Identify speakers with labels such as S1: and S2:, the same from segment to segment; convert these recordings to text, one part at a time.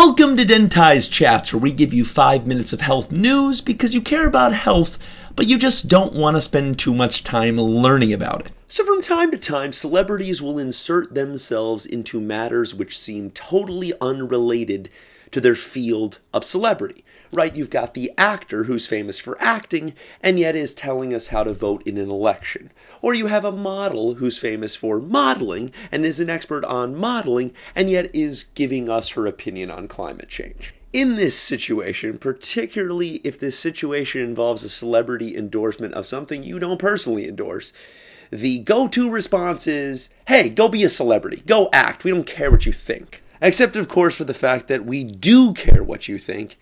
S1: Welcome to Dentize Chats, where we give you five minutes of health news because you care about health, but you just don't want to spend too much time learning about it.
S2: So, from time to time, celebrities will insert themselves into matters which seem totally unrelated to their field of celebrity. Right? You've got the actor who's famous for acting and yet is telling us how to vote in an election. Or you have a model who's famous for modeling and is an expert on modeling and yet is giving us her opinion on climate change. In this situation, particularly if this situation involves a celebrity endorsement of something you don't personally endorse, the go to response is hey, go be a celebrity, go act, we don't care what you think. Except, of course, for the fact that we do care what you think,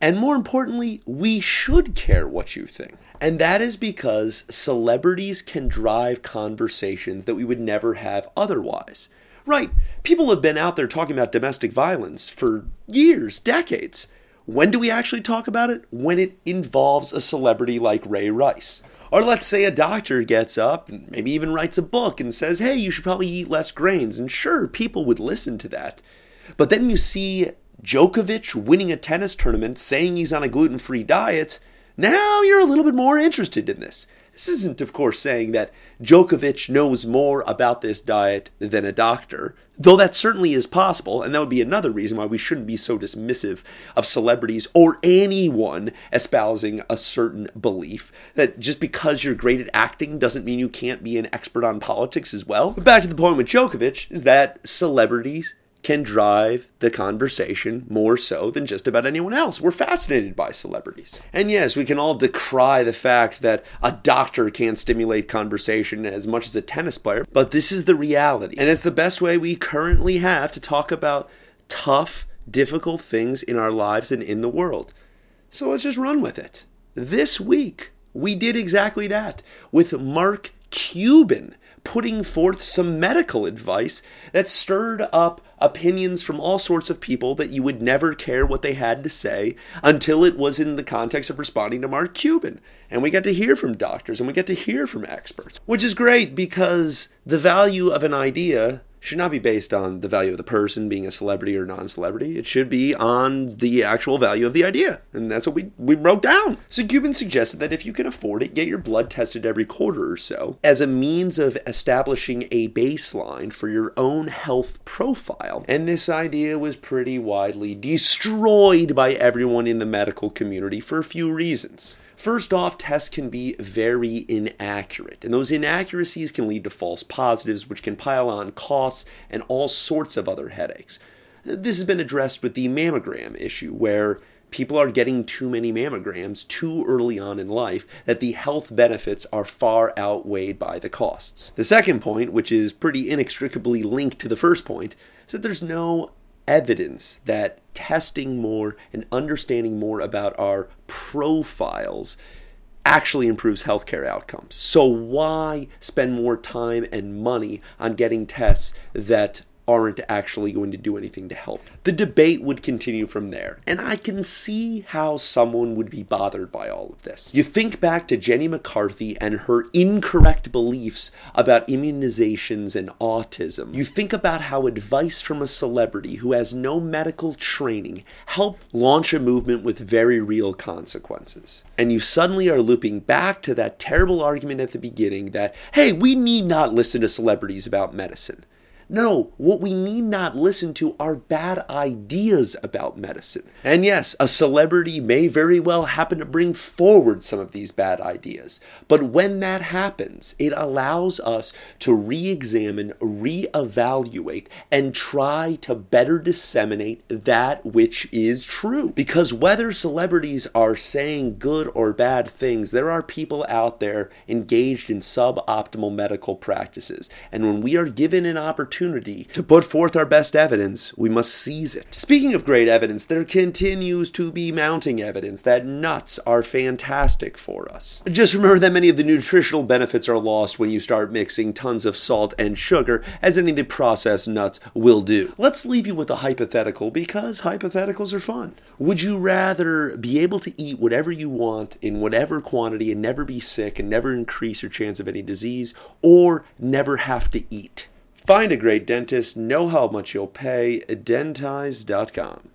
S2: and more importantly, we should care what you think. And that is because celebrities can drive conversations that we would never have otherwise. Right, people have been out there talking about domestic violence for years, decades. When do we actually talk about it? When it involves a celebrity like Ray Rice. Or let's say a doctor gets up and maybe even writes a book and says, hey, you should probably eat less grains. And sure, people would listen to that. But then you see Djokovic winning a tennis tournament saying he's on a gluten free diet. Now you're a little bit more interested in this. This isn't, of course, saying that Djokovic knows more about this diet than a doctor, though that certainly is possible, and that would be another reason why we shouldn't be so dismissive of celebrities or anyone espousing a certain belief. That just because you're great at acting doesn't mean you can't be an expert on politics as well. But back to the point with Djokovic is that celebrities can drive the conversation more so than just about anyone else. We're fascinated by celebrities. And yes, we can all decry the fact that a doctor can't stimulate conversation as much as a tennis player, but this is the reality. And it's the best way we currently have to talk about tough, difficult things in our lives and in the world. So let's just run with it. This week, we did exactly that with Mark Cuban putting forth some medical advice that stirred up opinions from all sorts of people that you would never care what they had to say until it was in the context of responding to Mark Cuban. And we got to hear from doctors and we got to hear from experts, which is great because the value of an idea should not be based on the value of the person being a celebrity or non-celebrity. It should be on the actual value of the idea. And that's what we, we wrote down. So Cuban suggested that if you can afford it, get your blood tested every quarter or so as a means of establishing a baseline for your own health profile. And this idea was pretty widely destroyed by everyone in the medical community for a few reasons. First off, tests can be very inaccurate, and those inaccuracies can lead to false positives, which can pile on costs and all sorts of other headaches. This has been addressed with the mammogram issue, where people are getting too many mammograms too early on in life that the health benefits are far outweighed by the costs. The second point, which is pretty inextricably linked to the first point, is that there's no evidence that testing more and understanding more about our profiles actually improves healthcare outcomes. So why spend more time and money on getting tests that aren't actually going to do anything to help. The debate would continue from there, and I can see how someone would be bothered by all of this. You think back to Jenny McCarthy and her incorrect beliefs about immunizations and autism. You think about how advice from a celebrity who has no medical training helped launch a movement with very real consequences. And you suddenly are looping back to that terrible argument at the beginning that, hey, we need not listen to celebrities about medicine. No, what we need not listen to are bad ideas about medicine. And yes, a celebrity may very well happen to bring forward some of these bad ideas. But when that happens, it allows us to re examine, re evaluate, and try to better disseminate that which is true. Because whether celebrities are saying good or bad things, there are people out there engaged in suboptimal medical practices. And when we are given an opportunity, opportunity to put forth our best evidence, we must seize it. Speaking of great evidence, there continues to be mounting evidence that nuts are fantastic for us. Just remember that many of the nutritional benefits are lost when you start mixing tons of salt and sugar, as any of the processed nuts will do. Let's leave you with a hypothetical because hypotheticals are fun. Would you rather be able to eat whatever you want in whatever quantity and never be sick and never increase your chance of any disease, or never have to eat? Find a great dentist, know how much you'll pay, dentize.com.